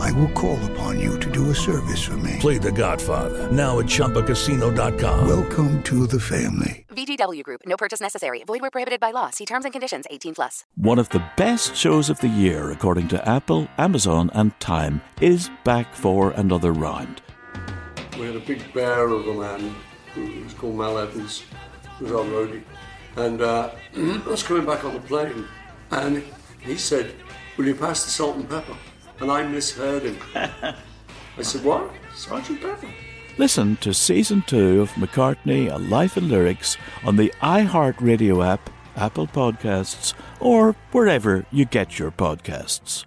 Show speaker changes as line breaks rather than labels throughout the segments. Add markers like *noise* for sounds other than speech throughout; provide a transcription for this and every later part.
I will call upon you to do a service for me.
Play The Godfather now at ChumbaCasino.com.
Welcome to the family.
VGW Group. No purchase necessary. Void where prohibited by law. See terms and conditions. 18 plus.
One of the best shows of the year, according to Apple, Amazon, and Time, is back for another round.
We had a big bear of a man who was called Mal Evans, who was our roadie. And uh, *clears throat* I was coming back on the plane, and he said, Will you pass the salt and pepper? And I misheard him. *laughs* I said, What? Sergeant Pepper?
Listen to season two of McCartney, A Life in Lyrics on the iHeartRadio app, Apple Podcasts, or wherever you get your podcasts.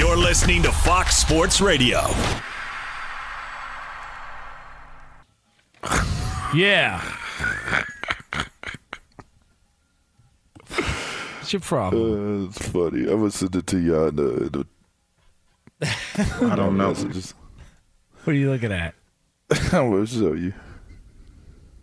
You're listening to Fox Sports Radio.
Yeah. What's your problem?
Uh, it's funny. I'm gonna send it to y'all in the. In the
I don't know.
Messages.
What are you looking at? *laughs*
I'm gonna show you.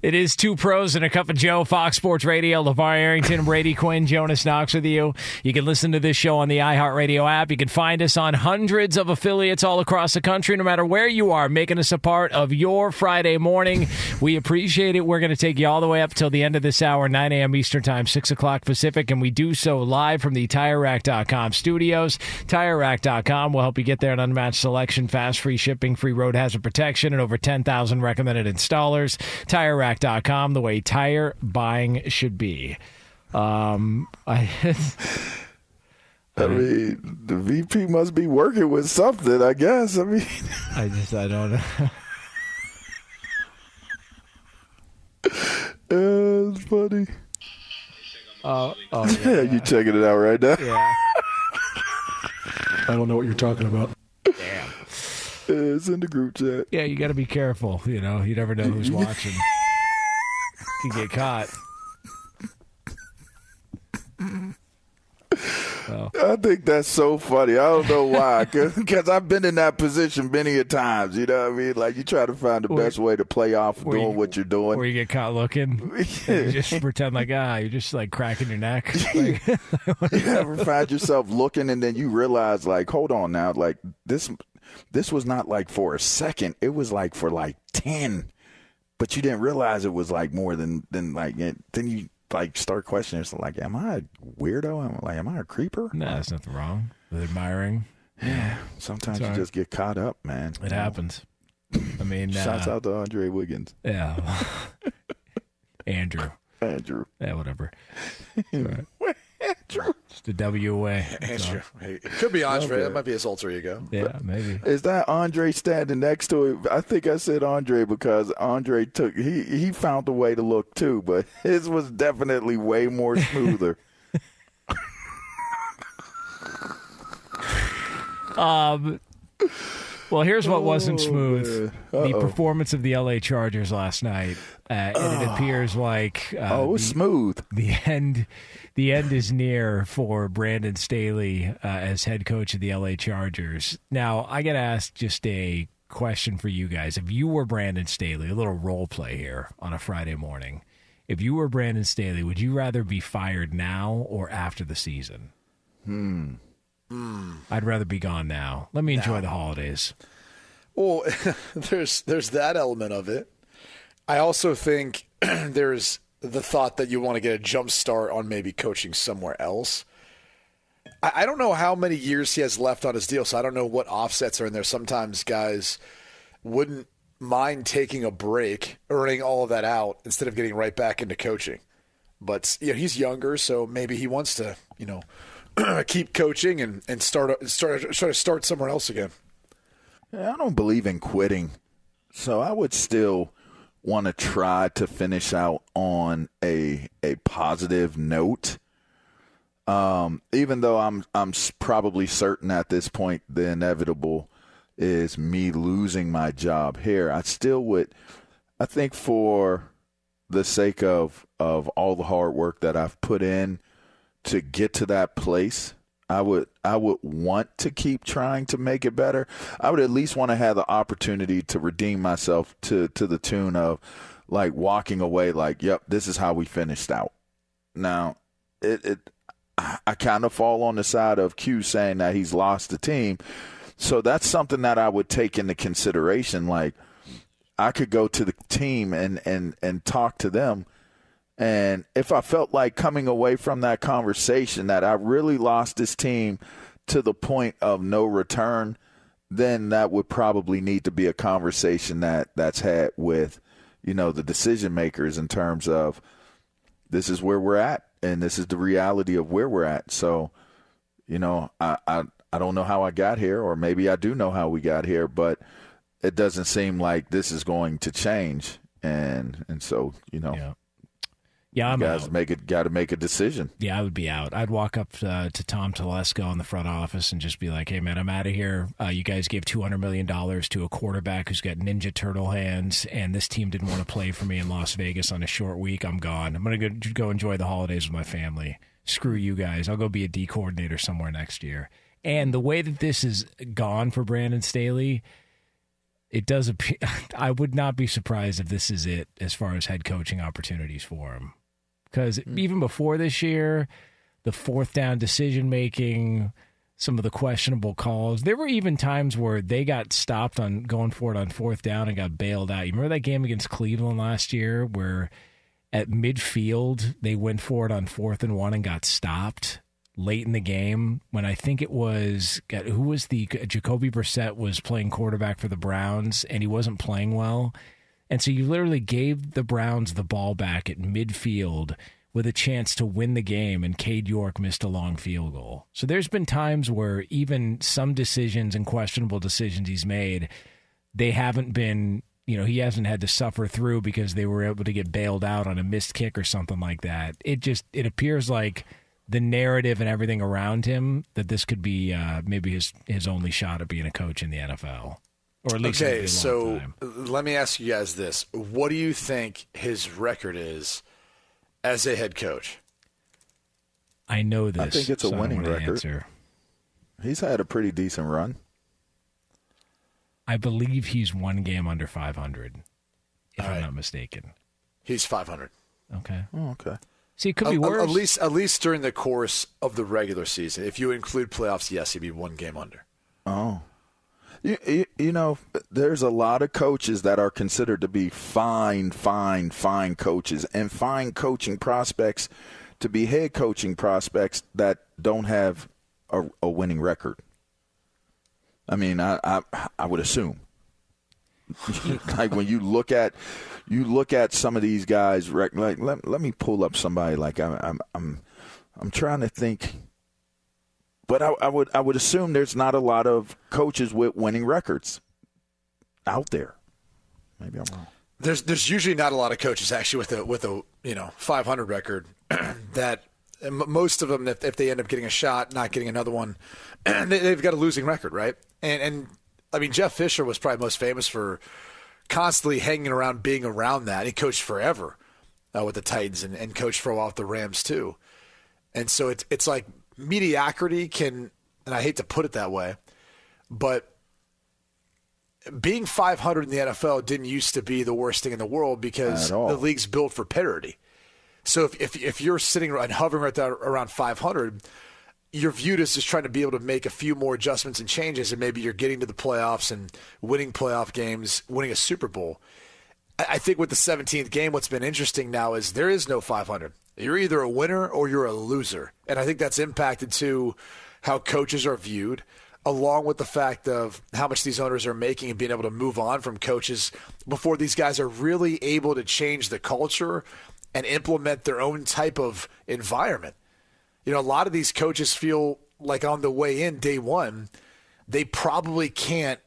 It is two pros and a cup of Joe, Fox Sports Radio, LaVar Arrington, Brady Quinn, Jonas Knox with you. You can listen to this show on the iHeartRadio app. You can find us on hundreds of affiliates all across the country, no matter where you are, making us a part of your Friday morning. We appreciate it. We're going to take you all the way up till the end of this hour, 9 a.m. Eastern Time, 6 o'clock Pacific, and we do so live from the TireRack.com studios. TireRack.com will help you get there an unmatched selection, fast, free shipping, free road hazard protection, and over 10,000 recommended installers. TireRack.com, the way tire buying should be. Um, I. *laughs*
I mean, the VP must be working with something. I guess. I mean, *laughs*
I just I don't know. *laughs*
uh, it's funny.
Oh, oh
Yeah, you checking it out right now?
yeah.
I don't know what you're talking about.
Damn.
It's in the group chat.
Yeah, you got to be careful. You know, you never know who's watching. Can get caught. So,
I think that's so funny. I don't know why, because I've been in that position many a times. You know what I mean? Like you try to find the
Or-
best way to play off doing
you-
what you're doing.
or you get caught looking, you *laughs* just pretend like ah, you're just like cracking your neck. *laughs* Like,
you *laughs* ever find yourself looking and then you realize like hold on now like this this was not like for a second it was like for like 10 but you didn't realize it was like more than than like it, then you like start questioning yourself like am i a weirdo am like am i a creeper
nah, there's nothing wrong with admiring.
yeah sometimes you just get caught up man
It happens. I mean, *laughs*
shouts
uh,
out to andre wiggins
Yeah. *laughs* Andrew. *laughs*
andrew
Yeah, whatever.
Andrew
Just a W away. *laughs*
Andrew. Hey, it could be Andre. That might be his alter ego.
Yeah, maybe.
Is that Andre standing next to it? I think I said Andre because Andre took he he found a way to look too, but *laughs* his was definitely way more *laughs* smoother.
Um, well, here's what wasn't smooth: the
Uh-oh.
performance of the LA Chargers last night, uh, and it appears like uh,
oh,
the,
smooth.
the end. The end is near for Brandon Staley uh, as head coach of the LA Chargers. Now, I got to ask just a question for you guys. If you were Brandon Staley, a little role play here on a Friday morning, If you were Brandon Staley, would you rather be fired now or after the season?
Hmm.
I'd rather be gone now. Let me enjoy the holidays.
Well, *laughs* there's there's that element of it. I also think *clears throat* there's the thought that you want to get a jump start on maybe coaching somewhere else. I, I don't know how many years he has left on his deal, so I don't know what offsets are in there. Sometimes guys wouldn't mind taking a break, earning all of that out instead of getting right back into coaching. But you know, he's younger, so maybe he wants to, you know, *clears throat* keep coaching and, and start start try to start somewhere else again.
I don't believe in quitting, so I would still want to try to finish out on a a positive note. Um, even though I'm I'm probably certain at this point the inevitable is me losing my job here, I still would. I think for the sake of of all the hard work that I've put in to get to that place, I would I would want to keep trying to make it better. I would at least want to have the opportunity to redeem myself to to the tune of like walking away like, yep, this is how we finished out. Now, it it I, kind of fall on the side of Q saying that he's lost the team. So that's something that I would take into consideration like I could go to the team and and and talk to them and if I felt like coming away from that conversation that I really lost this team to the point of no return, then that would probably need to be a conversation that that's had with, you know, the decision makers in terms of this is where we're at and this is the reality of where we're at. So, you know, I I, I don't know how I got here, or maybe I do know how we got here, but it doesn't seem like this is going to change. And and so, you know,
Yeah. Yeah, I'm
you guys
out.
make it got to make a decision.
Yeah, I would be out. I'd walk up uh, to Tom Telesco in the front office and just be like, "Hey, man, I'm out of here. Uh, you guys gave two hundred million dollars to a quarterback who's got Ninja Turtle hands, and this team didn't want to play for me in Las Vegas on a short week. I'm gone. I'm gonna go, go enjoy the holidays with my family. Screw you guys. I'll go be a D coordinator somewhere next year." And the way that this is gone for Brandon Staley, it does appear. *laughs* I would not be surprised if this is it as far as head coaching opportunities for him. Because hmm. even before this year, the fourth down decision making, some of the questionable calls, there were even times where they got stopped on going for it on fourth down and got bailed out. You remember that game against Cleveland last year where at midfield they went for it on fourth and one and got stopped late in the game when I think it was who was the Jacoby Brissett was playing quarterback for the Browns and he wasn't playing well. And so you literally gave the Browns the ball back at midfield with a chance to win the game, and Cade York missed a long field goal. So there's been times where even some decisions and questionable decisions he's made, they haven't been, you know, he hasn't had to suffer through because they were able to get bailed out on a missed kick or something like that. It just it appears like the narrative and everything around him that this could be uh, maybe his his only shot at being a coach in the NFL, or at least it'll a
Okay,
long
so
time.
let me ask you guys this: What do you think his record is as a head coach?
I know this.
I think it's a
so
winning record.
answer.
He's had a pretty decent run.
I believe he's one game under 500, if
All
I'm
right.
not mistaken.
He's 500.
Okay.
Oh, okay.
See, it could
At-
be
at-
worse.
At least, at least during the course of the regular season. If you include playoffs, yes, he'd be one game under.
Oh. You, you, you know, there's a lot of coaches that are considered to be fine, fine, fine coaches and fine coaching prospects to be head coaching prospects that don't have a, a winning record. I mean, I, I, I would assume. *laughs* like when you look at you look at some of these guys like let, let me pull up somebody like I'm I'm I'm, I'm trying to think but I, I would I would assume there's not a lot of coaches with winning records out there. Maybe I'm wrong.
There's there's usually not a lot of coaches actually with a with a you know 500 record *clears throat* that most of them if, if they end up getting a shot, not getting another one, *clears throat* they, they've got a losing record, right? And and I mean Jeff Fisher was probably most famous for constantly hanging around, being around that. He coached forever uh, with the Titans and, and coached for a while with the Rams too. And so it's it's like mediocrity can, and I hate to put it that way, but being 500 in the NFL didn't used to be the worst thing in the world because the league's built for parity. So if if, if you're sitting and hovering right there around 500, you're viewed as just trying to be able to make a few more adjustments and changes, and maybe you're getting to the playoffs and winning playoff games, winning a Super Bowl. I I think with the 17th game, what's been interesting now is there is no 500. You're either a winner or you're a loser. And I think that's impacted to how coaches are viewed, along with the fact of how much these owners are making and being able to move on from coaches before these guys are really able to change the culture and implement their own type of environment. You know, a lot of these coaches feel like on the way in day one, they probably can't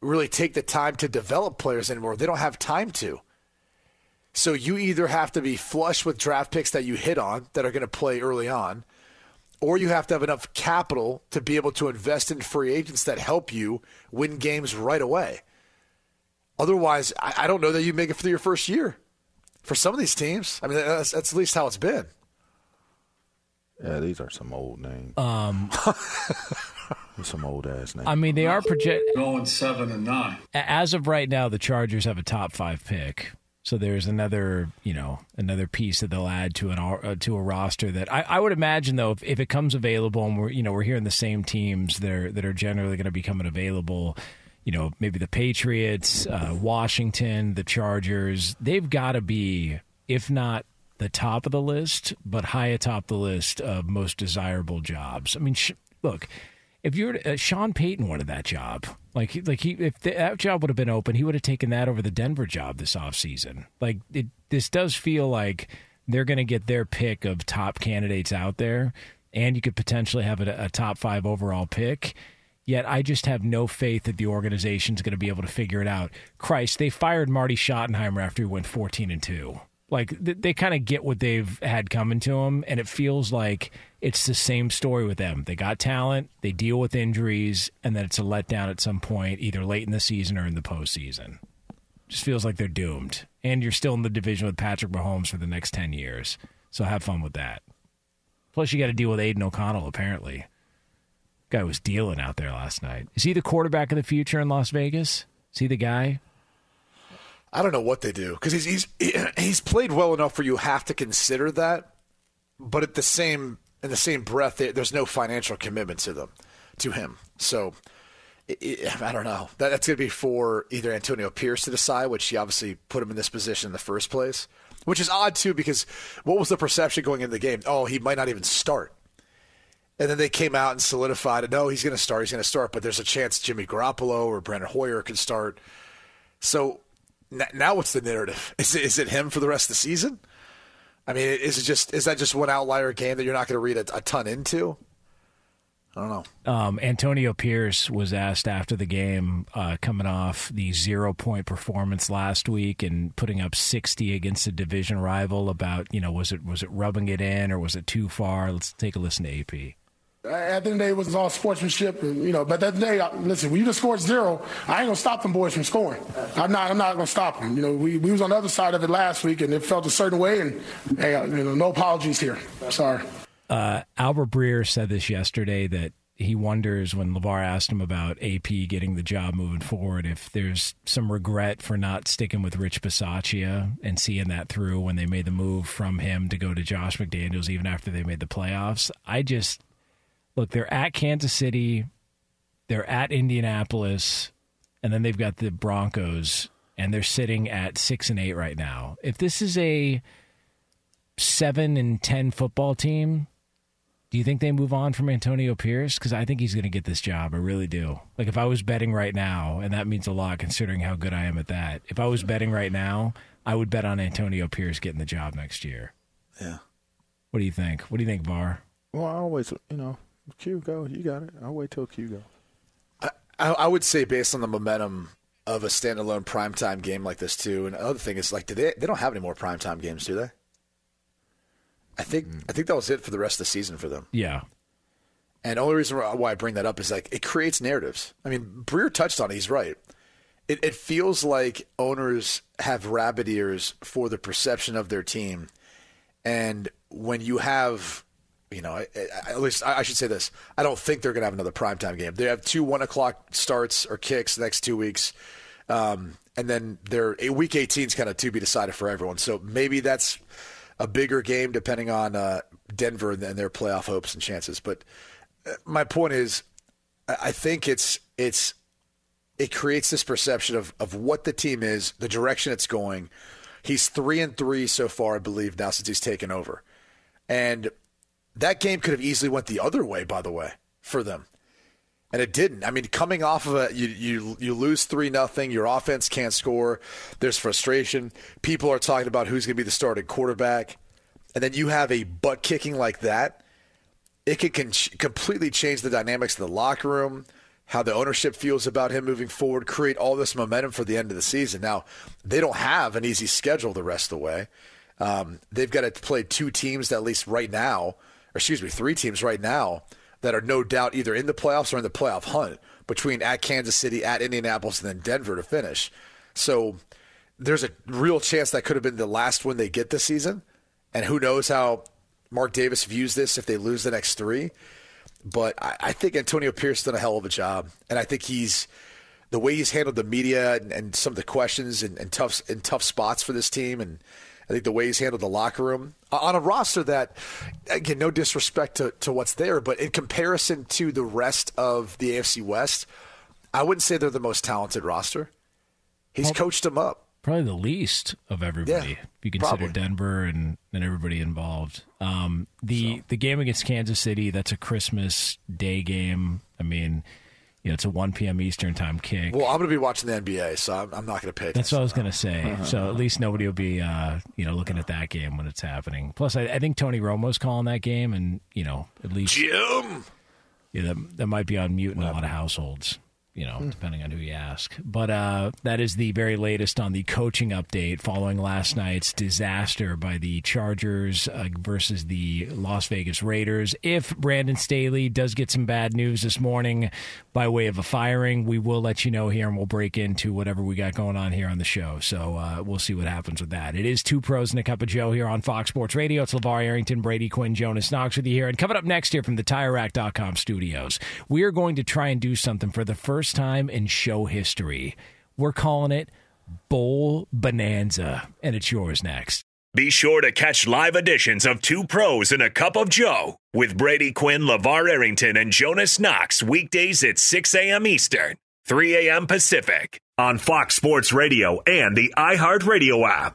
really take the time to develop players anymore. They don't have time to. So you either have to be flush with draft picks that you hit on that are going to play early on, or you have to have enough capital to be able to invest in free agents that help you win games right away. Otherwise, I, I don't know that you make it through your first year. For some of these teams, I mean, that's, that's at least how it's been.
Yeah, these are some old names.
Um, *laughs*
some old ass names.
I mean, they are project
going seven and nine.
as of right now. The Chargers have a top five pick, so there's another, you know, another piece that they'll add to an uh, to a roster that I, I would imagine though, if, if it comes available and we're you know we're hearing the same teams that are that are generally going to be coming available. You know, maybe the Patriots, uh, Washington, the Chargers. They've got to be, if not the top of the list, but high atop the list of most desirable jobs. I mean, sh- look, if you're uh, Sean Payton wanted that job, like like he if that job would have been open, he would have taken that over the Denver job this offseason. Like it, this does feel like they're going to get their pick of top candidates out there, and you could potentially have a, a top five overall pick. Yet I just have no faith that the organization's going to be able to figure it out. Christ, they fired Marty Schottenheimer after he went fourteen and two. Like th- they kind of get what they've had coming to them, and it feels like it's the same story with them. They got talent, they deal with injuries, and then it's a letdown at some point, either late in the season or in the postseason. Just feels like they're doomed. And you're still in the division with Patrick Mahomes for the next ten years, so have fun with that. Plus, you got to deal with Aidan O'Connell. Apparently, guy was dealing out there last night. Is he the quarterback of the future in Las Vegas? Is he the guy?
I don't know what they do because he's he's *clears throat* he's played well enough where you have to consider that, but at the same in the same breath, there- there's no financial commitment to them, to him. So it, it, I don't know. That, that's going to be for either Antonio Pierce to decide, which he obviously put him in this position in the first place, which is odd too because what was the perception going into the game? Oh, he might not even start. And then they came out and solidified it. No, he's going to start. He's going to start, but there's a chance Jimmy Garoppolo or Brandon Hoyer can start. So now what's the narrative? *laughs* Is it, is it him for the rest of the season? I mean, is it just is that just one outlier game that you're not going to read a, a ton into? I don't know.
Um, Antonio Pierce was asked after the game, uh, coming off the zero point performance last week and putting up sixty against a division rival, about you know was it was it rubbing it in or was it too far? Let's take a listen to AP.
At the end of the day, it was all sportsmanship, and, you know. But at the end of the day, uh, listen, when you just scored zero, I ain't gonna stop them boys from scoring. I'm not. I'm not gonna stop them. You know, we, we was on the other side of it last week, and it felt a certain way. And hey, uh, you know, no apologies here. Sorry.
Uh, Albert Breer said this yesterday that he wonders when LaVar asked him about AP getting the job moving forward if there's some regret for not sticking with Rich Bisaccia and seeing that through when they made the move from him to go to Josh McDaniels even after they made the playoffs. I just look, they're at Kansas City, they're at Indianapolis, and then they've got the Broncos, and they're sitting at six and eight right now. If this is a seven and ten football team, do you think they move on from Antonio Pierce? Because I think he's going to get this job. I really do. Like if I was betting right now, and that means a lot considering how good I am at that. If I was betting right now, I would bet on Antonio Pierce getting the job next year.
Yeah.
What do you think? What do you think, Var?
Well, I always, you know, Q go. You got it. I'll wait till Q go.
I, I would say based on the momentum of a standalone primetime game like this too. And another thing is like, do they they don't have any more primetime games, do they? I think mm. I think that was it for the rest of the season for them.
Yeah.
And the only reason why I bring that up is like it creates narratives. I mean, Breer touched on it. He's right. It, it feels like owners have rabbit ears for the perception of their team, and when you have, you know, at least I should say this: I don't think they're going to have another primetime game. They have two one o'clock starts or kicks the next two weeks, um, and then their week 18 is kind of to be decided for everyone. So maybe that's a bigger game depending on uh, Denver and their playoff hopes and chances. But uh, my point is, I I think it's it's it creates this perception of of what the team is, the direction it's going. He's three and three so far, I believe, now since he's taken over, and that game could have easily went the other way. By the way, for them, and it didn't. I mean, coming off of a you you you lose three nothing, your offense can't score. There's frustration. People are talking about who's going to be the starting quarterback, and then you have a butt kicking like that. It could con- completely change the dynamics of the locker room, how the ownership feels about him moving forward, create all this momentum for the end of the season. Now, they don't have an easy schedule the rest of the way. Um, they've got to play two teams that at least right now, excuse me, three teams right now that are no doubt either in the playoffs or in the playoff hunt between at Kansas City, at Indianapolis, and then Denver to finish. So there's a real chance that could have been the last one they get this season. And who knows how Mark Davis views this if they lose the next three. But I, I think Antonio Pierce done a hell of a job. And I think he's the way he's handled the media and, and some of the questions and, and tough in tough spots for this team and I think the way he's handled the locker room on a roster that, again, no disrespect to, to what's there, but in comparison to the rest of the AFC West, I wouldn't say they're the most talented roster. He's
Well,
coached them up.
Probably the least of everybody.
Yeah,
if you consider
probably.
Denver and, and everybody involved. Um, the the game against Kansas City, that's a Christmas Day game. I mean, you know, it's a 1 p.m. Eastern time kick.
Well, I'm going to be watching the NBA, so I'm, I'm not going to pay
That's what I was going to say. So at least nobody will be, uh, you know, looking at that game when it's happening. Plus, I, I think Tony Romo's calling that game, and you know, at least
Jim.
yeah, that, that might be on mute in a lot of households. You know, depending on who you ask. But uh, that is the very latest on the coaching update following last night's disaster by the Chargers uh, versus the Las Vegas Raiders. If Brandon Staley does get some bad news this morning by way of a firing, we will let you know here and we'll break into whatever we got going on here on the show. So uh, we'll see what happens with that. It is two pros and a cup of Joe here on Fox Sports Radio. It's LaVar Arrington, Brady Quinn, Jonas Knox with you here. And coming up next here from the TireRack.com studios, we are going to try and do something for the first time in show history. We're calling it Bowl Bonanza, and it's yours next.
Be sure to catch live editions of Two Pros and a Cup of Joe with Brady Quinn, LaVar Arrington, and Jonas Knox weekdays at 6 a.m. Eastern, 3 a.m. Pacific on Fox Sports Radio and the iHeartRadio app.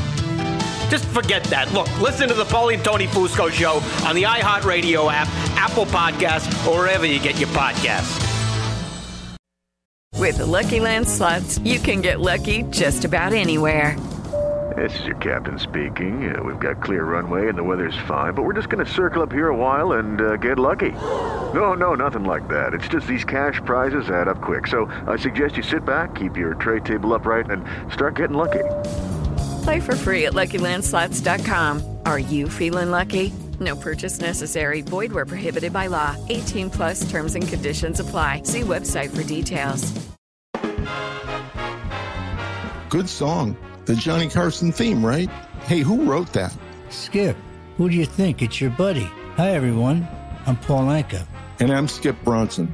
Just forget that. Look, listen to the Paulie and Tony Fusco show on the iHeartRadio app, Apple Podcasts, or wherever you get your podcasts.
With the Lucky Land slots, you can get lucky just about anywhere.
This is your captain speaking. Uh, we've got clear runway and the weather's fine, but we're just going to circle up here a while and uh, get lucky. No, no, nothing like that. It's just these cash prizes add up quick. So I suggest you sit back, keep your tray table upright, and start getting lucky.
Play for free at LuckyLandSlots.com. Are you feeling lucky? No purchase necessary. Void where prohibited by law. 18 plus terms and conditions apply. See website for details.
Good song. The Johnny Carson theme, right? Hey, who wrote that?
Skip, who do you think? It's your buddy. Hi, everyone. I'm Paul Anka.
And I'm Skip Bronson.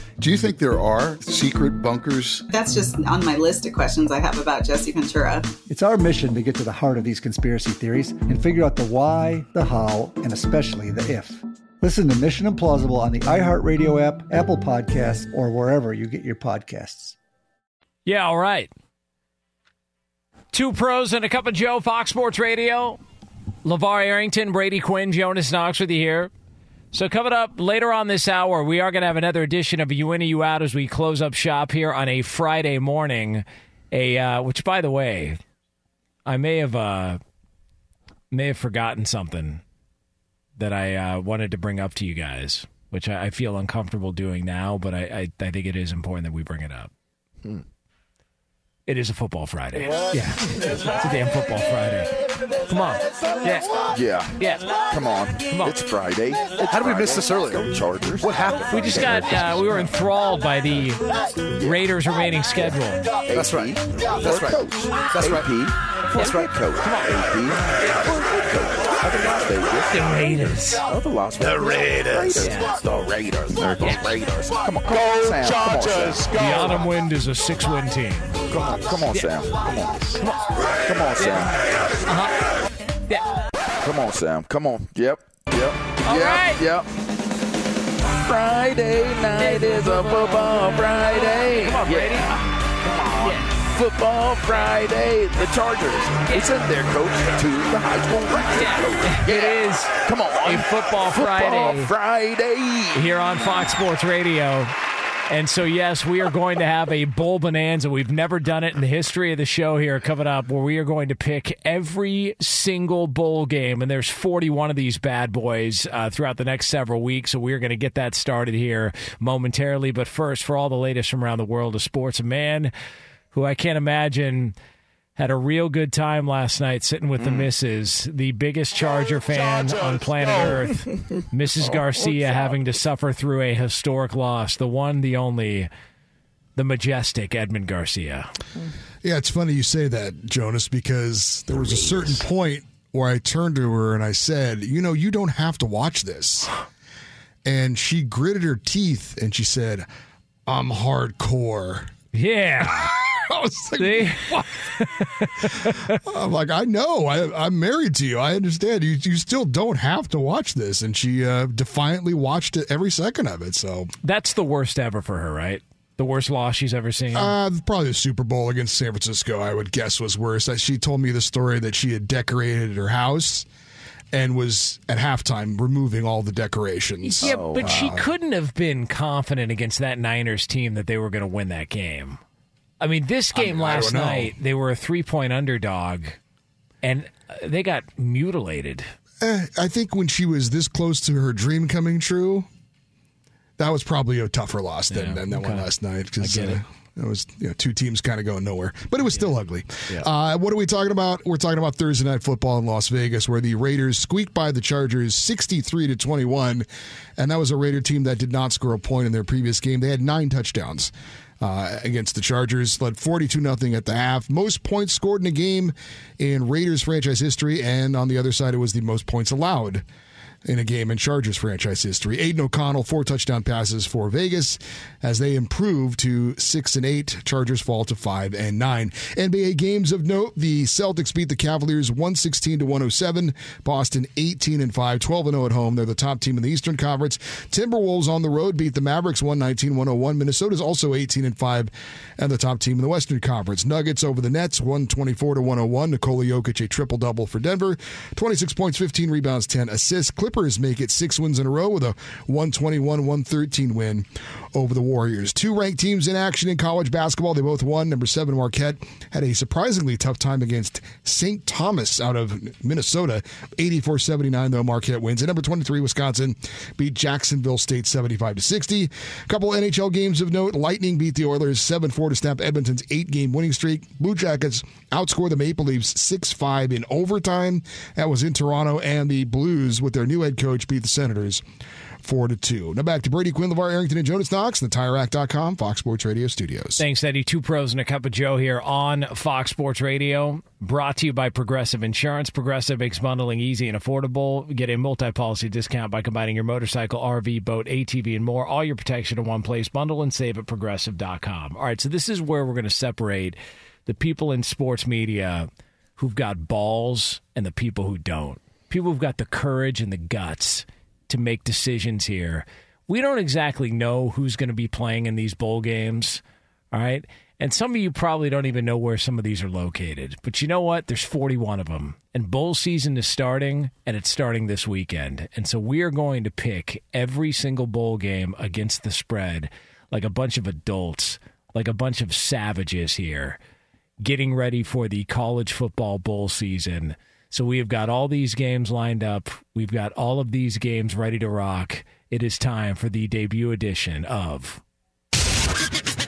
Do you think there are secret bunkers?
That's just on my list of questions I have about Jesse Ventura.
It's our mission to get to the heart of these conspiracy theories and figure out the why, the how, and especially the if. Listen to Mission Implausible on the iHeartRadio app, Apple Podcasts, or wherever you get your podcasts.
Yeah, all right. Two pros and a cup of Joe, Fox Sports Radio. LaVar Arrington, Brady Quinn, Jonas Knox with you here. So, coming up later on this hour, we are going to have another edition of You In You Out as we close up shop here on a Friday morning. A uh, which, by the way, I may have uh, may have forgotten something that I uh, wanted to bring up to you guys, which I, I feel uncomfortable doing now, but I, I, I, think it is important that we bring it up. Hmm. It is a football Friday. What? Yeah. It's a damn football Friday. Come on. Yeah.
Yeah.
Yeah.
Come on.
Come on.
It's Friday. It's
How did we miss this earlier?
Go Chargers.
What happened?
We just got, uh, we were enthralled by the Raiders' remaining schedule.
That's right. That's right.
Coach.
That's right.
That's
right. Coach.
Come on.
AP. For head coach. Of the Las Vegas.
The Raiders.
Of the Las
The
Vegas.
Raiders.
Yeah. The Raiders. They're the
Yeah.
Raiders. Come on. Come
Go
on, Sam. Come on, Sam.
go.
The Autumn Wind is a six win team.
Come on. Come on, Sam. Come on. Come on, Sam.
Uh-huh. Yeah.
Come on, Sam. Come on. Yep. Yep.
All
yep.
right.
Yep. Friday night is a football Friday.
Come on, Brady.
Football Friday. The Chargers. They send their coach to the high school wrestling coach.
It is
Come on.
a football
Football
Friday
Friday.
here on Fox Sports Radio. And so, yes, we are going to have a bowl bonanza. We've never done it in the history of the show here coming up, where we are going to pick every single bowl game. And there's 41 of these bad boys uh, throughout the next several weeks. So we are going to get that started here momentarily. But first, for all the latest from around the world of sports, man who I can't imagine had a real good time last night sitting with the misses, the biggest Charger fan on planet Earth, *laughs* Mrs. Garcia, having to suffer through a historic loss. The one, the only, the majestic Edmund Garcia.
Yeah, it's funny you say that, Jonas, because there was a certain point where I turned to her and I said, You know, you don't have to watch this. And she gritted her teeth and she said, I'm hardcore.
Yeah. *laughs* *laughs*
I was like, what? I'm like, I know. I, I'm married to you. I understand. You, you still don't have to watch this. And she uh, defiantly watched it every second of it. So
That's the worst ever for her, right? The worst loss she's ever seen.
Uh, probably the Super Bowl against San Francisco, I would guess, was worse. Uh, She told me the story that she had decorated her house and was at halftime removing all the decorations.
yeah, but she
Uh,
couldn't have been confident against that Niners team that they were going to win that game. I mean, this
I
game
mean,
last night, they were a three point underdog, and uh, they got mutilated.
eh, I think when she was this close to her dream coming true, that was probably a tougher loss than,
Yeah,
than that one last night. Because
I
uh,
it.
it was you know, two teams kind of going nowhere, but it was still ugly. Uh, what are we talking about? We're talking about Thursday night football in Las Vegas, where the Raiders squeaked by the Chargers sixty-three to twenty-one, and that was a Raider team that did not score a point in their previous game. They had nine touchdowns. Uh, against the Chargers, led 42 nothing at the half. Most points scored in a game in Raiders franchise history, and on the other side, it was the most points allowed in a game in Chargers franchise history. Aidan O'Connell, four touchdown passes for Vegas as they improve to six and eight. Chargers fall to five and nine. NBA games of note: the Celtics beat the Cavaliers one sixteen to one hundred seven. Boston eighteen and five, 12 and zero at home. They're the top team in the Eastern Conference. Timberwolves on the road beat the Mavericks 119-101. Minnesota's also eighteen and five, and the top team in the Western Conference. Nuggets over the Nets one twenty four to one hundred one. Nikola Jokic a triple double for Denver, twenty six points, fifteen rebounds, ten assists. Clippers Clippers make it six wins in a row with a 121 113 win over the Warriors. Two ranked teams in action in college basketball. They both won. Number seven, Marquette, had a surprisingly tough time against St. Thomas out of Minnesota. 84 79, though, Marquette wins. And number 23, Wisconsin, beat Jacksonville State 75 to 60. A couple NHL games of note Lightning beat the Oilers 7 4 to snap Edmonton's eight game winning streak. Blue Jackets outscore the Maple Leafs 6 5 in overtime. That was in Toronto. And the Blues, with their new head coach, beat the Senators four to two. Now back to Brady Quinn, LaVar Arrington, and Jonas Knox in the TireRack.com Fox Sports Radio studios.
Thanks, Eddie. Two pros and a cup of Joe here on Fox Sports Radio. Brought to you by Progressive Insurance. Progressive makes bundling easy and affordable. Get a multi-policy discount by combining your motorcycle, RV, boat, ATV, and more. All your protection in one place. Bundle and save at Progressive.com. All right, so this is where we're going to separate the people in sports media who've got balls and the people who don't. People who've got the courage and the guts to make decisions here. We don't exactly know who's going to be playing in these bowl games. All right. And some of you probably don't even know where some of these are located. But you know what? There's 41 of them. And bowl season is starting, and it's starting this weekend. And so we are going to pick every single bowl game against the spread like a bunch of adults, like a bunch of savages here, getting ready for the college football bowl season. So we have got all these games lined up. We've got all of these games ready to rock. It is time for the debut edition of.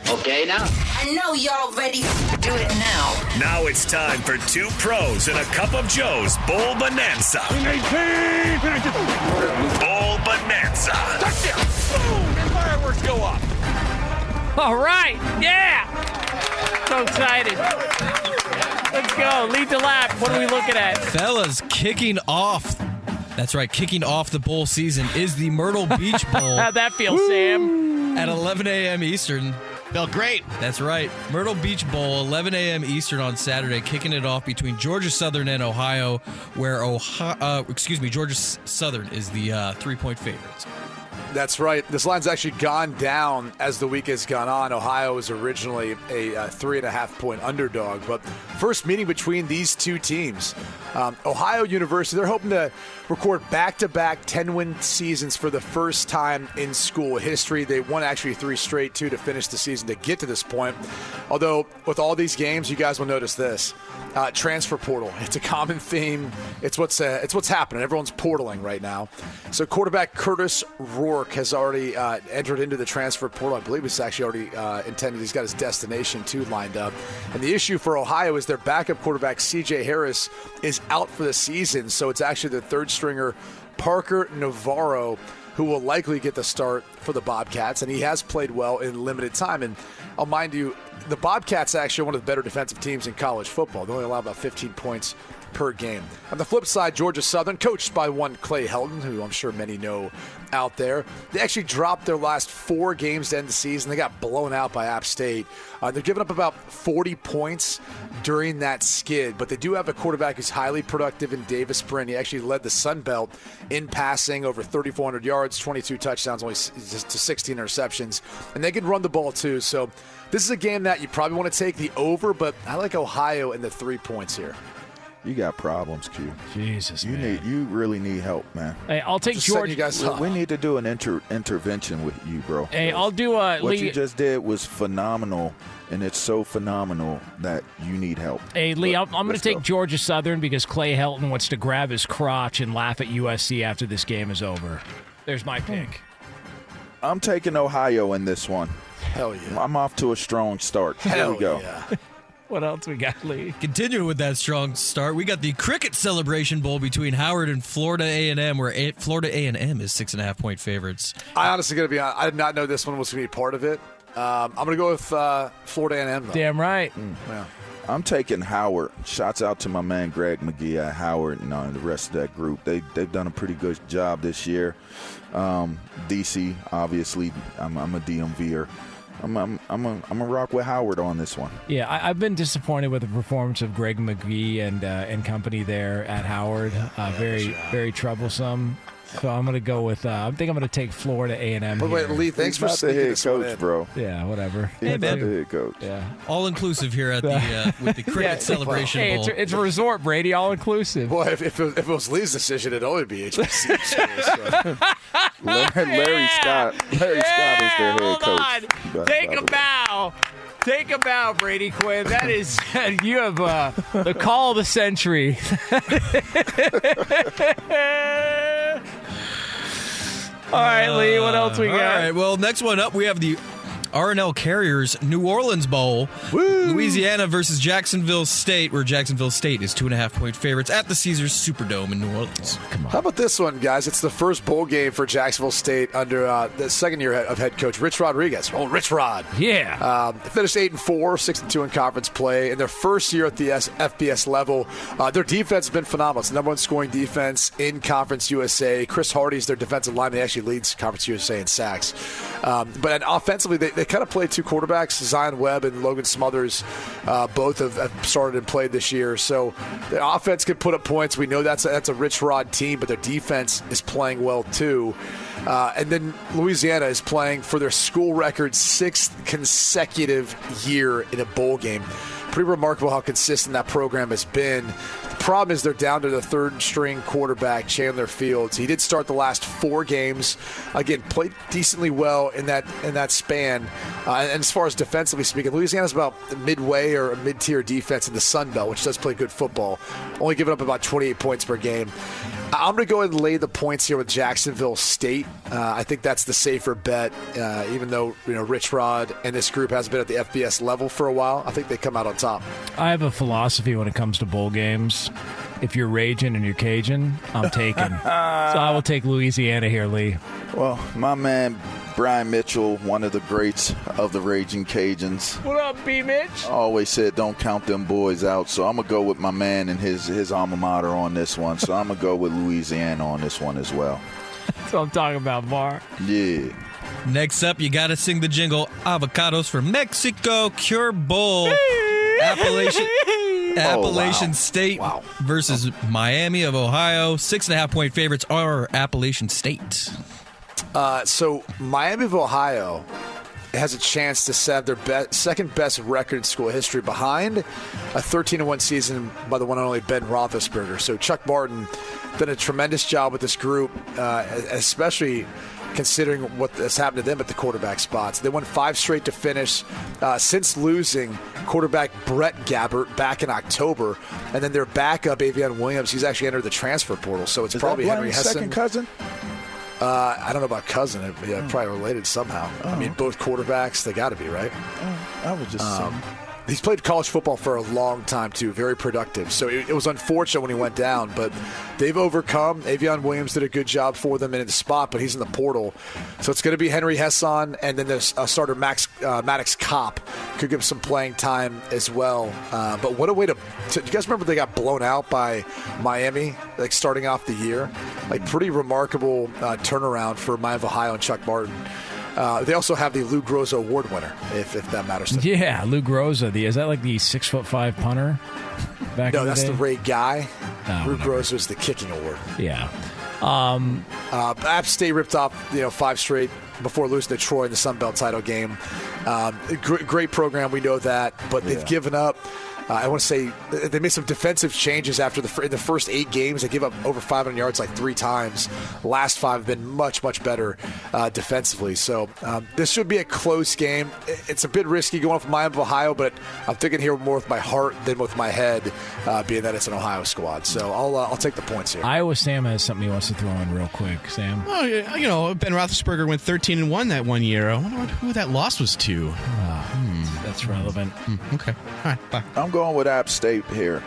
Okay, now. I know y'all ready. Do it now.
Now it's time for two pros and a cup of Joe's Bowl Bonanza. Bowl Bonanza.
Touchdown. Boom. And fireworks go off.
All right. Yeah. So excited. Let's go. Lead the lap. What are we looking at?
Fellas, kicking off. That's right, kicking off the bowl season is the Myrtle Beach *laughs* Bowl.
How'd that feel, Sam?
At 11 a.m. Eastern.
Felt great.
That's right. Myrtle Beach Bowl, 11 a.m. Eastern on Saturday, kicking it off between Georgia Southern and Ohio, where Ohio, uh, excuse me, Georgia Southern is the uh, three-point favorites.
That's right. This line's actually gone down as the week has gone on. Ohio was originally a, uh three and a half point underdog, but first meeting between these two teams. Um, Ohio University, they're hoping to record back to back 10 win seasons for the first time in school history. They won actually three straight, two to finish the season to get to this point. Although, with all these games, you guys will notice this uh, transfer portal. *laughs* It's a common theme. It's what's uh, it's what's happening. Everyone's portaling right now. So quarterback Kurtis Has already uh, entered into the transfer portal. I believe it's actually already uh, intended. He's got his destination too lined up. And the issue for Ohio is their backup quarterback C.J. Harris is out for the season. So it's actually the third stringer Parker Navarro who will likely get the start for the Bobcats, and he has played well in limited time. And I'll mind you, the Bobcats are actually one of the better defensive teams in college football. They only allow about 15 points per game. On the flip side, Georgia Southern, coached by one Clay Helton, who I'm sure many know out there, they actually dropped their last four games to end the season. They got blown out by App State. Uh, they're giving up about 40 points during that skid, but they do have a quarterback who's highly productive in Davis Brin. He actually led the Sun Belt in passing over 3,400 yards, 22 touchdowns, only to 16 interceptions, and they can run the ball too. So this is a game that you probably want to take the over, but I like Ohio and the three points here.
You got problems, Q.
Jesus,
you need you really need help, man.
Hey, I'll take
Just setting
Georgia.
you guys
We-
up.
We need to do an inter- intervention with you, bro.
Hey, I'll do a
What
Lee.
you just did was phenomenal, and it's so phenomenal that you need help.
Hey Lee, I'm, I'm going to take
go.
Georgia Southern because Clay Helton wants to grab his crotch and laugh at USC after this game is over. There's my pick.
I'm taking Ohio in this one.
Hell yeah.
I'm off to a strong start. Here
Hell
we go.
yeah.
What else we got, Lee?
Continuing with that strong start, we got the Cricket Celebration Bowl between Howard and Florida A&M, where a- Florida A&M is six and a half point favorites.
I honestly got to be honest. I did not know this one was going to be part of it. Um, I'm going to go with uh, Florida A&M.
Damn right.
Yeah.
I'm taking Howard. Shouts out to my man Greg McGee at Howard and uh, the rest of that group. They they've done a pretty good job this year. Um, DC, obviously, I'm, I'm a DMVer. I'm I'm I'm a, I'm a rock with Howard on this one.
Yeah, I, I've been disappointed with the performance of Greg McGee and uh, and company there at Howard. Uh, very very troublesome. So I'm going to go with. Uh, I think I'm going to take Florida A and M.
Wait, wait, Lee, thanks for
not the head coach, bro.
Yeah, whatever.
He's
Hey,
not
man.
the head coach.
Yeah.
All inclusive here at the uh, with the cricket *laughs*
Yeah.
celebration
Hey,
bowl.
it's, it's a resort, Brady, all inclusive.
Well, if, if, it, if it was Lee's decision, it'd only be HBC. So. *laughs*
Larry, Larry Scott. Larry Scott is their head
Hold
coach.
on. Take a bow. Take a bow, Brady Quinn. That is, *laughs* you have uh, the call of the century. All right, Lee, what else we
uh,
got?
All right, Well, next one up, we have the R+L Carriers New Orleans Bowl. Louisiana versus Jacksonville State, where Jacksonville State is two and a half point favorites at the Caesars Superdome in New Orleans.
How about this one, guys? It's the first bowl game for Jacksonville State under uh, the second year of head coach Rich Rodriguez. Oh, Rich Rod.
Yeah.
Um, they finished eight and four, six and two in conference play. In their first year at the S- FBS level, uh, their defense has been phenomenal. It's the number one scoring defense in Conference USA. Chris Hardy is their defensive lineman. He actually leads Conference USA in sacks. Um, but offensively, they, they kind of play two quarterbacks, Zion Webb and Logan Smothers. Uh, both have, have started and played this year. So the offense can put up points. We know that's a, that's a Rich Rod team, but their defense is playing well too. Uh, and then Louisiana is playing for their school record sixth consecutive year in a bowl game. Pretty remarkable how consistent that program has been. Problem is they're down to the third string quarterback, Chandler Fields. He did start the last four games. Again, played decently well in that in that span. Uh, and as far as defensively speaking, Louisiana's about midway or mid-tier defense in the Sun Belt, which does play good football. Only giving up about 28 points per game. I'm going to go ahead and lay the points here with Jacksonville State. Uh, I think that's the safer bet, uh, even though you know Rich Rod and this group has been at the FBS level for a while. I think they come out on top.
I have a philosophy when it comes to bowl games. If you're raging and you're Cajun, I'm taking. *laughs* so I will take Louisiana here, Lee.
Well, my man Brian Mitchell, one of the greats of the Raging Cajuns,
What up, B. Mitch?
always said don't count them boys out. So I'm gonna go with my man and his his alma mater on this one. So I'm gonna go with Louisiana on this one as well.
That's what I'm talking about, Var.
Yeah.
Next up, you got to sing the jingle Avocados from Mexico Cure Bowl. *laughs* Appalachian, oh, Appalachian State versus Miami of Ohio. Six and a half point favorites are Appalachian State.
Uh, so Miami of Ohio has a chance to set their second best record in school history behind a 13 1 season by the one and only Ben Roethlisberger. So Chuck Martin done a tremendous job with this group, uh, especially considering what has happened to them at the quarterback spots. They won five straight to finish uh, since losing quarterback Brett Gabbert back in October, and then their backup Avian Williams. He's actually entered the transfer portal, so it's
Is
probably Henry Hesson.
second cousin?
Uh, I don't know about cousin. It- Yeah, probably related somehow. I mean, both quarterbacks, they got to be right.
I was just
Um, he's played college football for a long time too. Very productive. So it, it was unfortunate when he went down, but they've overcome. Avion Williams did a good job for them in the spot, but he's in the portal. So it's going to be Henry Hesson, and then there's uh, starter Max uh, Maddox Kopp could give some playing time as well. Uh, but what a way to, to! You guys remember they got blown out by Miami, like starting off the year, like pretty remarkable uh, turnaround for Miami of Ohio and Chuck Martin. Uh, they also have the Lou Groza Award winner, if, if that matters. To
Yeah, Lou Groza. The is that like the six foot five punter? Back
no,
in the
that's
day?
the Ray Guy.
Oh,
Lou Groza was the kicking award.
Yeah. Um,
uh, App State ripped off you know five straight before losing to Troy in the Sun Belt title game. Um, gr- great program, we know that, but they've
Yeah.
given up. Uh, I want to say they made some defensive changes after the in the first eight games. They give up over 500 yards like three times. Last five have been much much better uh, defensively. So um, this should be a close game. It's a bit risky going from Miami of Ohio, but I'm thinking here more with my heart than with my head, uh, being that it's an Ohio squad. So I'll uh, I'll take the points here.
Iowa Sam has something he wants to throw in real quick. Sam.
Oh, you know, Ben Roethlisberger went 13 and 1 that one year. I wonder who that loss was to.
That's relevant.
okay. All right, bye.
I'm going with App State here.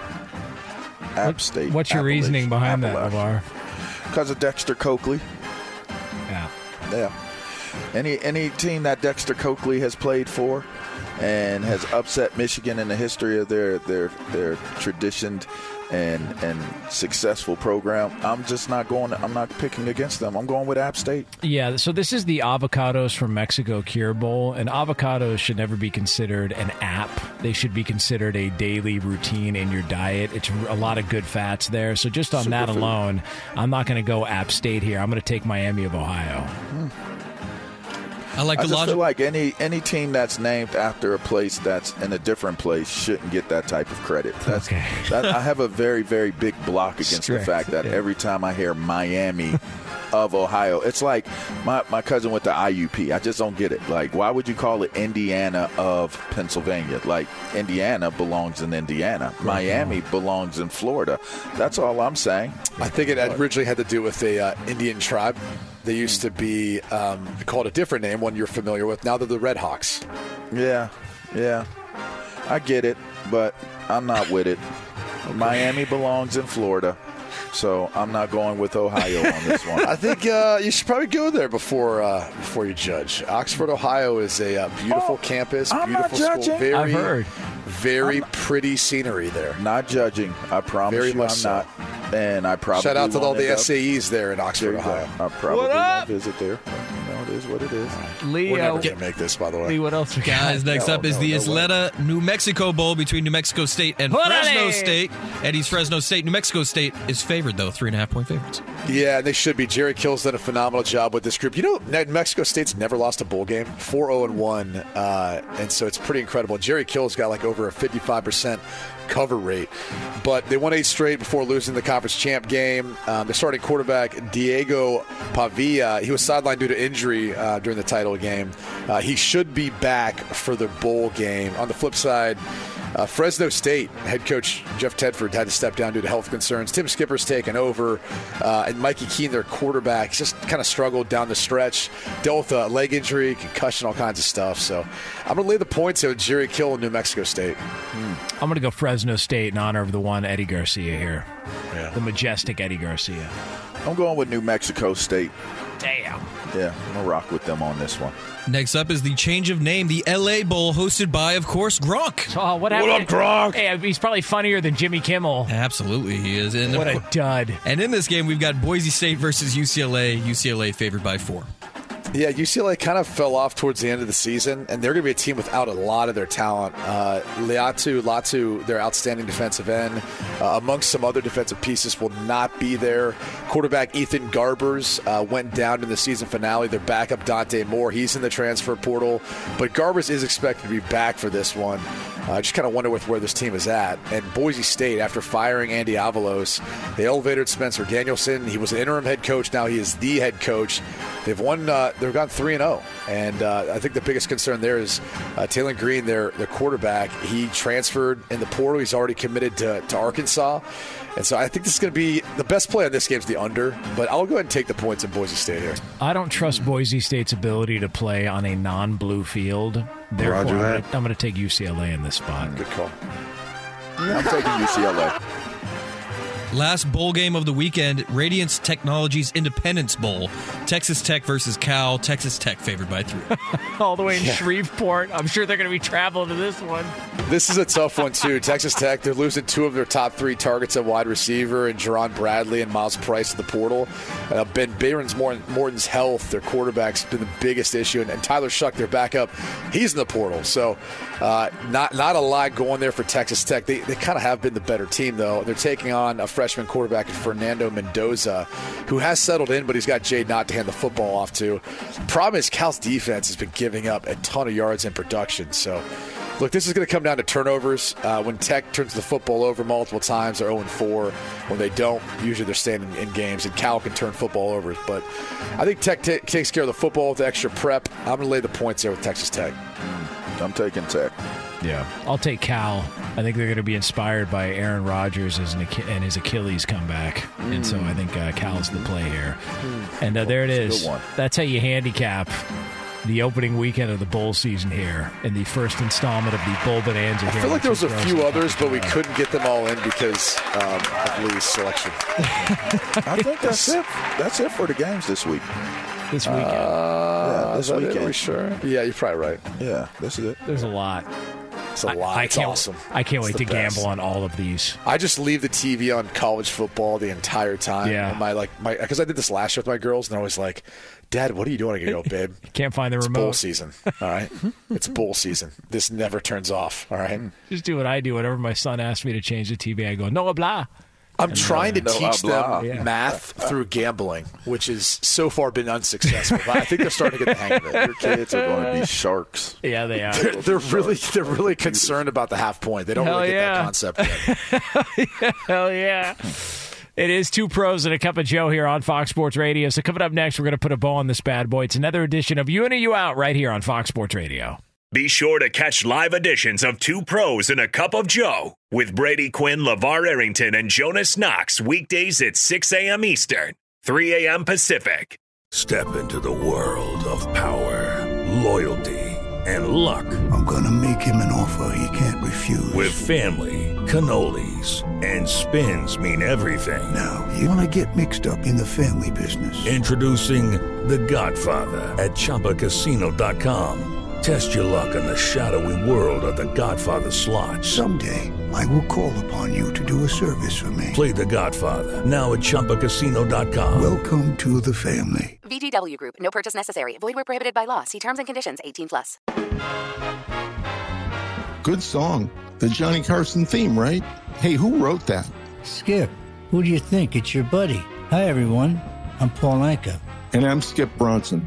App State.
What's your reasoning behind that, LaVar?
Because of Dexter Coakley.
Yeah.
Yeah. Any any team that Dexter Coakley has played for, and has upset Michigan in the history of their their their traditioned and and successful program. I'm just not going. I'm not picking against them. I'm going with App State.
Yeah, so this is the avocados from Mexico Cure Bowl, and avocados should never be considered an app. They should be considered a daily routine in your diet. It's a lot of good fats there. So just on that
Superfood.
alone, I'm not going to go App State here. I'm going to take Miami of Ohio. Hmm.
I like
I
the
just
logic.
feel like any any team that's named after a place that's in a different place shouldn't get that type of credit. That's, *laughs* that, I have a very very big block against
Strict,
the fact that
yeah.
every time I hear Miami *laughs* of Ohio, it's like my my cousin went to IUP. I just don't get it. Like, why would you call it Indiana of Pennsylvania? Like, Indiana belongs in Indiana. Miami belongs in Florida. That's all I'm saying.
I think it originally had to do with a uh, Indian tribe. They used to be um, called a different name, one you're familiar with. Now they're the Red Hawks.
Yeah, yeah. I get it, but I'm not with it. Miami belongs in Florida, so I'm not going with Ohio on this one. *laughs*
I think uh, you should probably go there before uh, before you judge. Oxford, Ohio is a uh, beautiful campus,
I'm not
beautiful school,
judging.
very,
I've heard.
very pretty scenery there.
Not judging. I promise
Very
you,
much
I'm
so.
not. And I probably
Shout out to all the
up-
SAEs there in Oxford,
you go.
Ohio.
I probably
What
won't
up?
visit there. You know, it is what it is.
Lee,
We're never
uh,
going to make this, by the way.
Lee, what else we got?
Guys, next
No,
up is
no,
the
no way.
Isleta New Mexico Bowl between New Mexico State and
Órale!
Fresno State. Eddie's Fresno State. New Mexico State is favored, though, three and a half point favorites.
Yeah, they should be. Jerry Kill's done a phenomenal job with this group. You know, New Mexico State's never lost a bowl game, 4 0 and 1. Uh, and so it's pretty incredible. Jerry Kill's got like over a 55% cover rate. But they won eight straight before losing the conference champ game. Um, their starting quarterback, Diego Pavia, he was sidelined due to injury uh, during the title game. Uh, he should be back for the bowl game. On the flip side, uh, Fresno State head coach Jeff Tedford had to step down due to health concerns. Tim Skipper's taken over, uh, and Mikey Keene, their quarterback, just kind of struggled down the stretch. Dealt with a leg injury, concussion, all kinds of stuff. So I'm going to lay the points with Jerry Kill in New Mexico State.
I'm going to go Fresno State in honor of the one Eddie Garcia here.
Yeah.
The majestic Eddie Garcia.
I'm going with New Mexico State.
Damn.
Yeah, I'm going to rock with them on this one.
Next up is the change of name, the LA Bowl, hosted by, of course, Gronk.
Oh, what happened? Hey, he's probably funnier than Jimmy Kimmel.
Absolutely, he is. And
What a dud.
And in this game, we've got Boise State versus UCLA. UCLA favored by four.
Yeah, UCLA kind of fell off towards the end of the season, and they're going to be a team without a lot of their talent. Uh, Liatu, Latu, their outstanding defensive end, uh, amongst some other defensive pieces, will not be there. Quarterback Ethan Garbers uh, went down in the season finale. Their backup Dante Moore, he's in the transfer portal, but Garbers is expected to be back for this one. Uh, I just kind of wonder with where this team is at. And Boise State, after firing Andy Avalos, they elevated Spencer Danielson. He was an interim head coach. Now he is the head coach. They've won. Uh, they've gone three and zero. And uh, I think the biggest concern there is uh, Taylen Green, their their quarterback. He transferred in the portal. He's already committed to, to Arkansas. And so I think this is going to be the best play on this game is the under. But I'll go ahead and take the points in Boise State here.
I don't trust Boise State's ability to play on a non-blue field. Therefore,
Roger
I'm gonna- I'm going to take UCLA in this spot.
Good call.
I'm taking UCLA. *laughs*
Last bowl game of the weekend, Radiance Technologies Independence Bowl. Texas Tech versus Cal. Texas Tech favored by three. *laughs*
All the way in
Yeah.
Shreveport. I'm sure they're going to be traveling to this one.
This is a tough one too. Texas Tech, they're losing two of their top three targets at wide receiver, and Jerand Bradley and Myles Price to the portal. Uh, ben Barons Morton, Morton's health, their quarterback's been the biggest issue, and, and Tyler Shough, their backup, he's in the portal. So, uh, not not a lot going there for Texas Tech. They, they kind of have been the better team though. They're taking on a freshman quarterback, Fernando Mendoza, who has settled in, but he's got Jaydn Ott to hand the football off to. Problem is, Cal's defense has been giving up a ton of yards in production. So. Look, this is going to come down to turnovers. Uh, when Tech turns the football over multiple times, they're 0 4. When they don't, usually they're staying in, in games, and Cal can turn football over. But I think Tech ta takes care of the football with the extra prep. I'm going to lay the points there with Texas Tech.
I'm taking Tech.
Yeah, I'll take Cal. I think they're going to be inspired by Aaron Rodgers as an, Ach- and his Achilles comeback, and so I think uh, Cal's the play here. And uh, there it is.
That's a
is.
good one.
That's how you handicap the opening weekend of the bowl season here in the first installment of the Bowl Bonanza.
I
here
feel like there was a few others, but we couldn't get them all in because um, of Lee's selection.
I think that's it. That's it for the games this week.
this weekend.
Uh,
this
is it?
weekend.
Are we sure? Yeah, you're probably right.
Yeah, this is it.
There's a lot.
It's a lot.
I
it's
can't,
awesome.
I can't
It's
wait to
best.
gamble on all of these.
I just leave the TV on college football the entire time.
Yeah.
And my like my because I did this last year with my girls, and they're always like, "Dad, what are you doing?" I go, "Babe,
Can't find the
it's
remote.
bowl season. All right, *laughs* it's bowl season. This never turns off. All right."
Just do what I do. Whenever my son asks me to change the TV, I go, no, blah.
I'm
And,
trying to
uh,
teach
blah,
them
blah.
math *laughs* through gambling, which has so far been unsuccessful. But I think they're starting to get the hang of it.
Your kids are going to be sharks.
Yeah, they are.
They're, they're really they're really concerned about the half point. They don't
Hell
really get
yeah.
that concept yet. *laughs*
Hell yeah. It is two pros and a cup of Joe here on Fox Sports Radio. So coming up next, we're going to put a bow on this bad boy. It's another edition of You In or You Out right here on Fox Sports Radio.
Be sure to catch live editions of Two Pros and a Cup of Joe with Brady Quinn, LaVar Arrington, and Jonas Knox weekdays at 6 a.m. Eastern, 3 a.m. Pacific.
Step into the world of power, loyalty, and luck.
I'm gonna make him an offer he can't refuse.
With family, cannolis, and spins mean everything.
Now, you wanna get mixed up in the family business.
Introducing The Godfather at ChumbaCasino.com. Test your luck in the shadowy world of The Godfather slot.
Someday, I will call upon you to do a service for me.
Play The Godfather now at ChumbaCasino.com.
Welcome to the family.
VGW Group. No purchase necessary. Void where prohibited by law. See terms and conditions. 18 plus.
Good song. The Johnny Carson theme, right? Hey, who wrote that?
Skip, who do you think? It's your buddy. Hi, everyone. I'm Paul Anka.
And I'm Skip Bronson.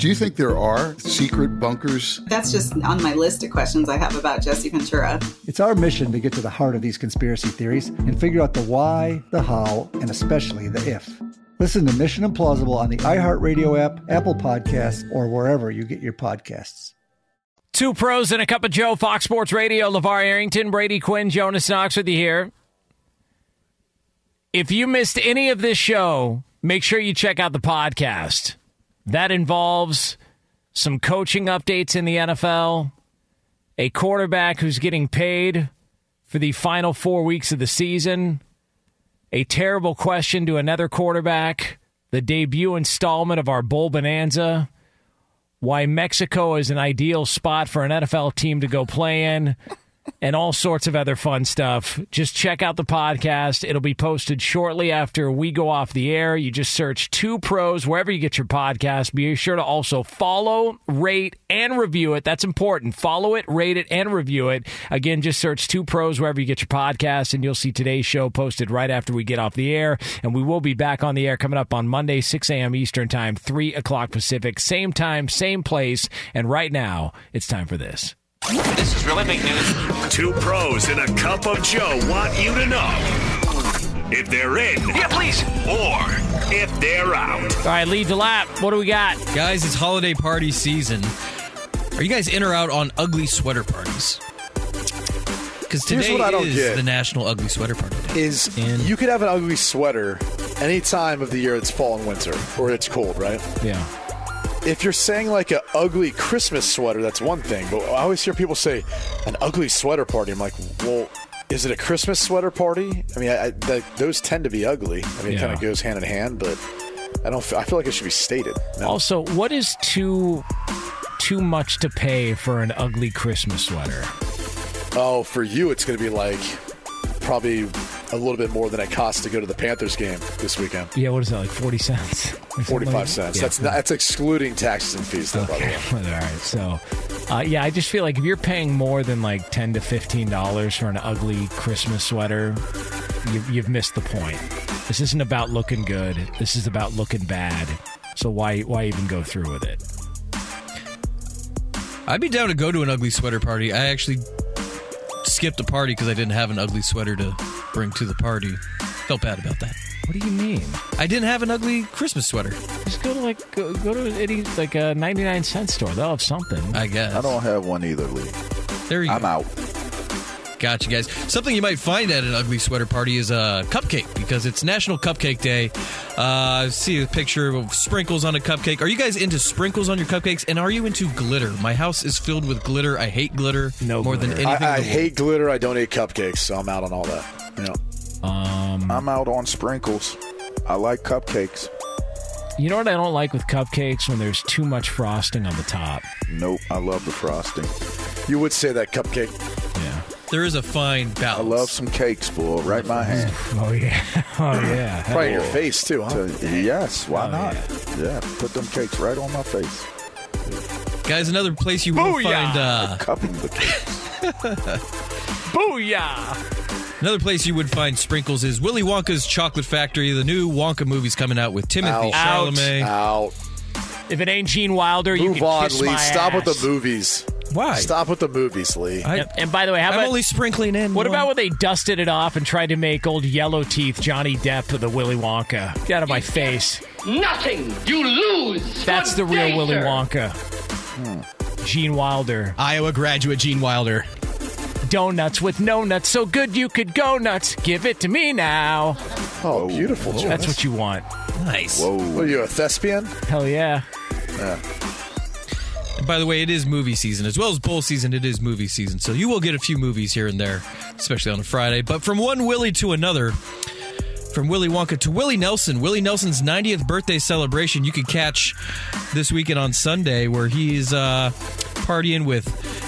Do you think there are secret bunkers?
That's just on my list of questions I have about Jesse Ventura.
It's our mission to get to the heart of these conspiracy theories and figure out the why, the how, and especially the if. Listen to Mission Implausible on the iHeartRadio app, Apple Podcasts, or wherever you get your podcasts.
Two pros and a cup of Joe, Fox Sports Radio, LaVar Arrington, Brady Quinn, Jonas Knox with you here. If you missed any of this show, make sure you check out the podcast. That involves some coaching updates in the NFL, a quarterback who's getting paid for the final four weeks of the season, a terrible question to another quarterback, the debut installment of our Bowl Bonanza, why Mexico is an ideal spot for an NFL team to go play in, and all sorts of other fun stuff. Just check out the podcast. It'll be posted shortly after we go off the air. You just search Two Pros wherever you get your podcast. Be sure to also follow, rate, and review it. That's important. Follow it, rate it, and review it. Again, just search Two Pros wherever you get your podcast, and you'll see today's show posted right after we get off the air. And we will be back on the air coming up on Monday, 6 a.m. Eastern Time, 3 o'clock Pacific. Same time, same place. And right now, it's time for this.
This is really big news. Two pros in a cup of Joe want you to know if they're in. Yeah, please. Or if they're out.
All right, lead the lap. What do we got?
Guys, it's holiday party season. Are you guys in or out on ugly sweater parties? Because
Here's
today
what I don't
is
get.
the National Ugly Sweater Party Day.
is you could have an ugly sweater any time of the year it's fall and winter or it's cold, right?
Yeah.
If you're saying like an ugly Christmas sweater, that's one thing. But I always hear people say an ugly sweater party. I'm like, well, is it a Christmas sweater party? I mean, I, I, th- those tend to be ugly. I mean, it kind of goes hand in hand, but I don't. f- I feel like it should be stated. No.
Also, what is too too much to pay for an ugly Christmas sweater?
Oh, for you, it's going to be like probably a little bit more than it costs to go to the Panthers game this weekend.
Yeah, what is that like? Forty cents. *laughs*
Forty-five
like-
cents.
Yeah,
that's not, that's excluding taxes and fees, though. By the
Okay,
way. *laughs*
all right. So, uh, yeah, I just feel like if you're paying more than like ten to fifteen dollars for an ugly Christmas sweater, you've, you've missed the point. This isn't about looking good. This is about looking bad. So why why even go through with it?
I'd be down to go to an ugly sweater party. I actually skipped a party because I didn't have an ugly sweater to bring to the party. Felt bad about that.
What do you mean?
I didn't have an ugly Christmas sweater.
Just go to like go, go to any like a ninety nine cent store. They'll have something.
I guess.
I don't have one either, Lee.
There you
I'm
go.
out.
Gotcha, guys. Something you might find at an ugly sweater party is a cupcake because it's National Cupcake Day. Uh, I see a picture of sprinkles on a cupcake. Are you guys into sprinkles on your cupcakes? And are you into glitter? My house is filled with glitter. I hate glitter
no
more than anything.
I, I
in the world.
hate glitter. I don't eat cupcakes, so I'm out on all that. You know.
Um,
I'm out on sprinkles. I like cupcakes.
You know what I don't like with cupcakes when there's too much frosting on the top.
Nope, I love the frosting.
You would say that cupcake.
Yeah.
There is a fine balance.
I love some cakes, boy. Right in my hand.
Oh yeah. *laughs* Oh yeah.
Right in your face too, huh?
To- yes, why
Oh,
not? Yeah. put them cakes right on my face.
Guys, another place you will find uh,
Cupping the cakes. *laughs*
Booyah!
another place you would find sprinkles is Willy Wonka's Chocolate Factory. The new Wonka movie's coming out with Timothée
Out.
Chalamet.
Out.
If it ain't Gene Wilder, you
Move
can
on,
kiss
Lee.
my
Stop with the movies.
Why?
Stop with the movies, Lee.
I-
And, and by the way, how
I'm
about
only sprinkling in.
what
one.
about when they dusted it off and tried to make old yellow teeth Johnny Depp of the Willy Wonka? Get out of my face.
Nothing. You lose.
That's the real
day,
Willy
sir.
Wonka. Gene Wilder.
Iowa graduate Gene Wilder.
Donuts with no nuts, so good you could go nuts. Give it to me now.
Oh, beautiful. Jonas.
That's what you want.
Nice.
What are you, a thespian?
Hell yeah.
yeah. By the way, it is movie season as well as bowl season. It is movie season, so you will get a few movies here and there, especially on a Friday. But from one Willie to another, from Willy Wonka to Willie Nelson, Willie Nelson's 90th birthday celebration, you can catch this weekend on Sunday, where he's uh, partying with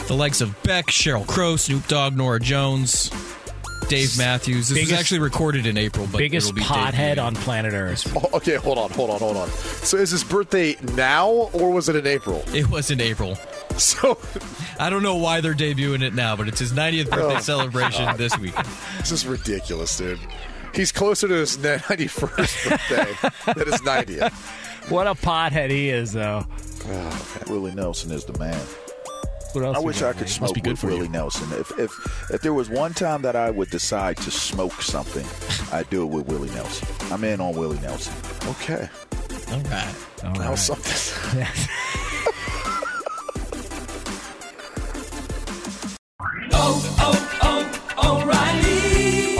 the likes of Beck, Sheryl Crow, Snoop Dogg, Norah Jones. Dave Matthews. This
Biggest-
was actually recorded in April, but
Biggest
it'll be Dave
pothead
Matthews.
on planet Earth.
Oh, okay, hold on, hold on, hold on. So is his birthday now or was it in April?
It was in April.
So
I don't know why they're debuting it now, but it's his 90th birthday
Oh,
celebration this weekend.
this is ridiculous, dude. He's closer to his *laughs* 91st birthday than his 90th.
What a pothead he is, though.
Oh, Willie Nelson is the man.
What else
I wish I could
Lee?
smoke
be good
with
for you.
Willie Nelson. If if if there was one time that I would decide to smoke something, *laughs* I'd do it with Willie Nelson. I'm in on Willie Nelson.
Okay.
All right.
All
That
right.
was something. *laughs*
Oh, oh, oh,